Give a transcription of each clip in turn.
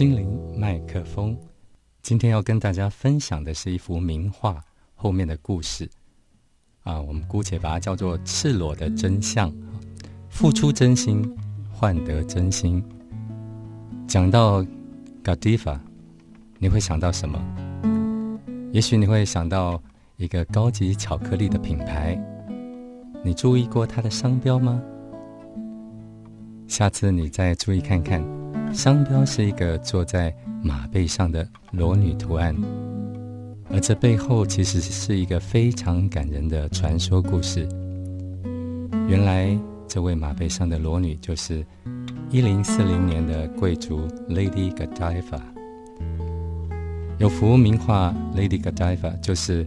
心灵麦克风，今天要跟大家分享的是一幅名画后面的故事啊，我们姑且把它叫做《赤裸的真相》。付出真心换得真心。讲到 Godiva，你会想到什么？也许你会想到一个高级巧克力的品牌。你注意过它的商标吗？下次你再注意看看。商标是一个坐在马背上的裸女图案，而这背后其实是一个非常感人的传说故事。原来，这位马背上的裸女就是一零四零年的贵族 Lady Godiva。有幅名画《Lady Godiva》就是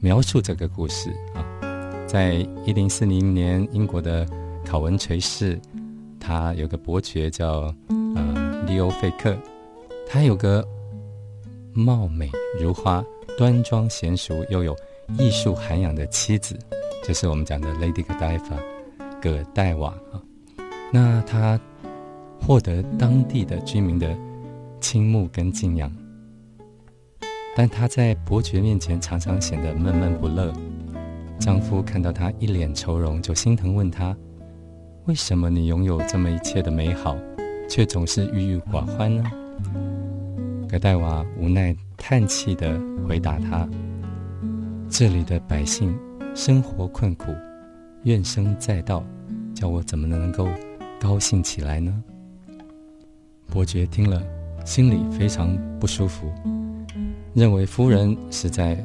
描述这个故事啊。在一零四零年，英国的考文垂市。他有个伯爵叫呃利欧费克，他有个貌美如花、端庄娴熟又有艺术涵养的妻子，就是我们讲的 Lady Godiva 葛黛瓦啊。那他获得当地的居民的倾慕跟敬仰，但他在伯爵面前常常显得闷闷不乐。丈夫看到他一脸愁容，就心疼问他。为什么你拥有这么一切的美好，却总是郁郁寡欢呢？葛黛瓦无奈叹气的回答他：“这里的百姓生活困苦，怨声载道，叫我怎么能够高兴起来呢？”伯爵听了，心里非常不舒服，认为夫人实在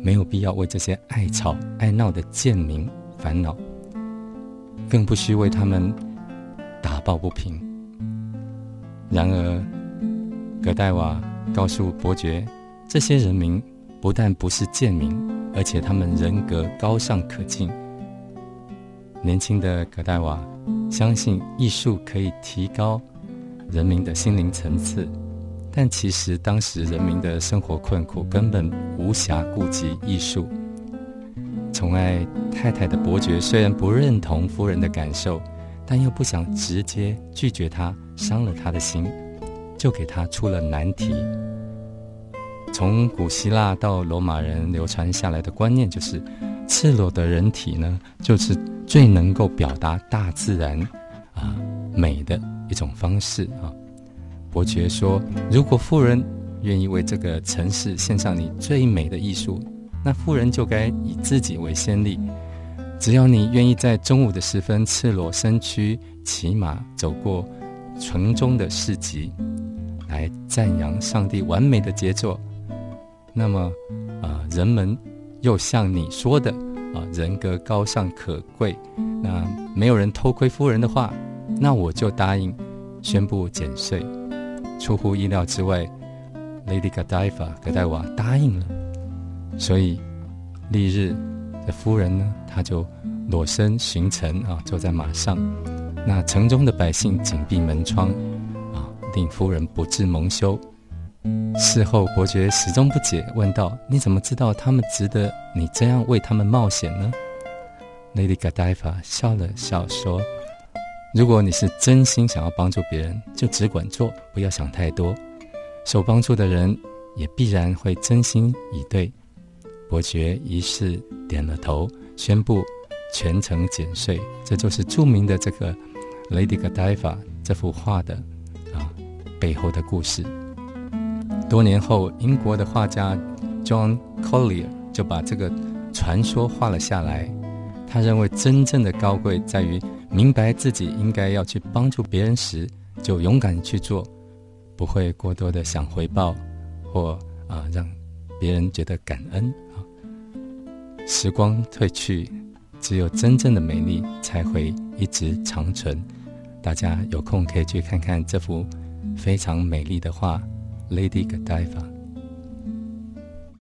没有必要为这些爱吵爱闹的贱民烦恼。更不需为他们打抱不平。然而，葛代瓦告诉伯爵，这些人民不但不是贱民，而且他们人格高尚可敬。年轻的葛代瓦相信艺术可以提高人民的心灵层次，但其实当时人民的生活困苦，根本无暇顾及艺术。宠爱太太的伯爵虽然不认同夫人的感受，但又不想直接拒绝她，伤了她的心，就给她出了难题。从古希腊到罗马人流传下来的观念就是，赤裸的人体呢，就是最能够表达大自然啊美的一种方式啊。伯爵说，如果夫人愿意为这个城市献上你最美的艺术。那富人就该以自己为先例，只要你愿意在中午的时分赤裸身躯骑马走过城中的市集，来赞扬上帝完美的杰作，那么啊，人们又像你说的啊，人格高尚可贵，那没有人偷窥夫人的话，那我就答应宣布减税。出乎意料之外，Lady Godiva 格黛瓦答应了。所以，翌日，这夫人呢，她就裸身巡城啊，坐在马上。那城中的百姓紧闭门窗，啊，令夫人不致蒙羞。事后，伯爵始终不解，问道：“你怎么知道他们值得你这样为他们冒险呢？”Lady Godiva 笑了笑说：“如果你是真心想要帮助别人，就只管做，不要想太多。受帮助的人也必然会真心以对。”伯爵于是点了头，宣布全城减税。这就是著名的这个《Lady Godiva》这幅画的啊背后的故事。多年后，英国的画家 John Collier 就把这个传说画了下来。他认为，真正的高贵在于明白自己应该要去帮助别人时，就勇敢去做，不会过多的想回报，或啊让别人觉得感恩。时光褪去，只有真正的美丽才会一直长存。大家有空可以去看看这幅非常美丽的画《Lady Godiva》。